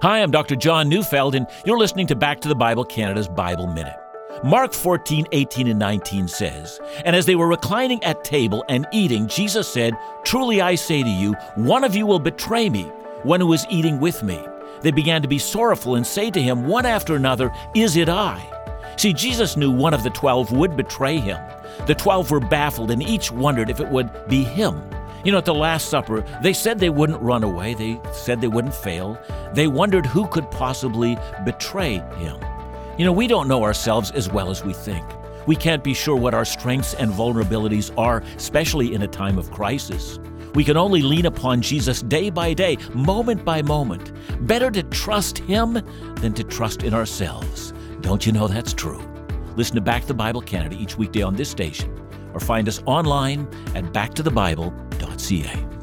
Hi, I'm Dr. John Neufeld, and you're listening to Back to the Bible Canada's Bible Minute. Mark 14, 18, and 19 says, And as they were reclining at table and eating, Jesus said, Truly I say to you, one of you will betray me, one who is eating with me. They began to be sorrowful and say to him one after another, Is it I? See, Jesus knew one of the twelve would betray him. The twelve were baffled, and each wondered if it would be him. You know, at the Last Supper, they said they wouldn't run away, they said they wouldn't fail. They wondered who could possibly betray him. You know, we don't know ourselves as well as we think. We can't be sure what our strengths and vulnerabilities are, especially in a time of crisis. We can only lean upon Jesus day by day, moment by moment. Better to trust Him than to trust in ourselves. Don't you know that's true? Listen to Back to the Bible Canada each weekday on this station or find us online at backtothebible.ca.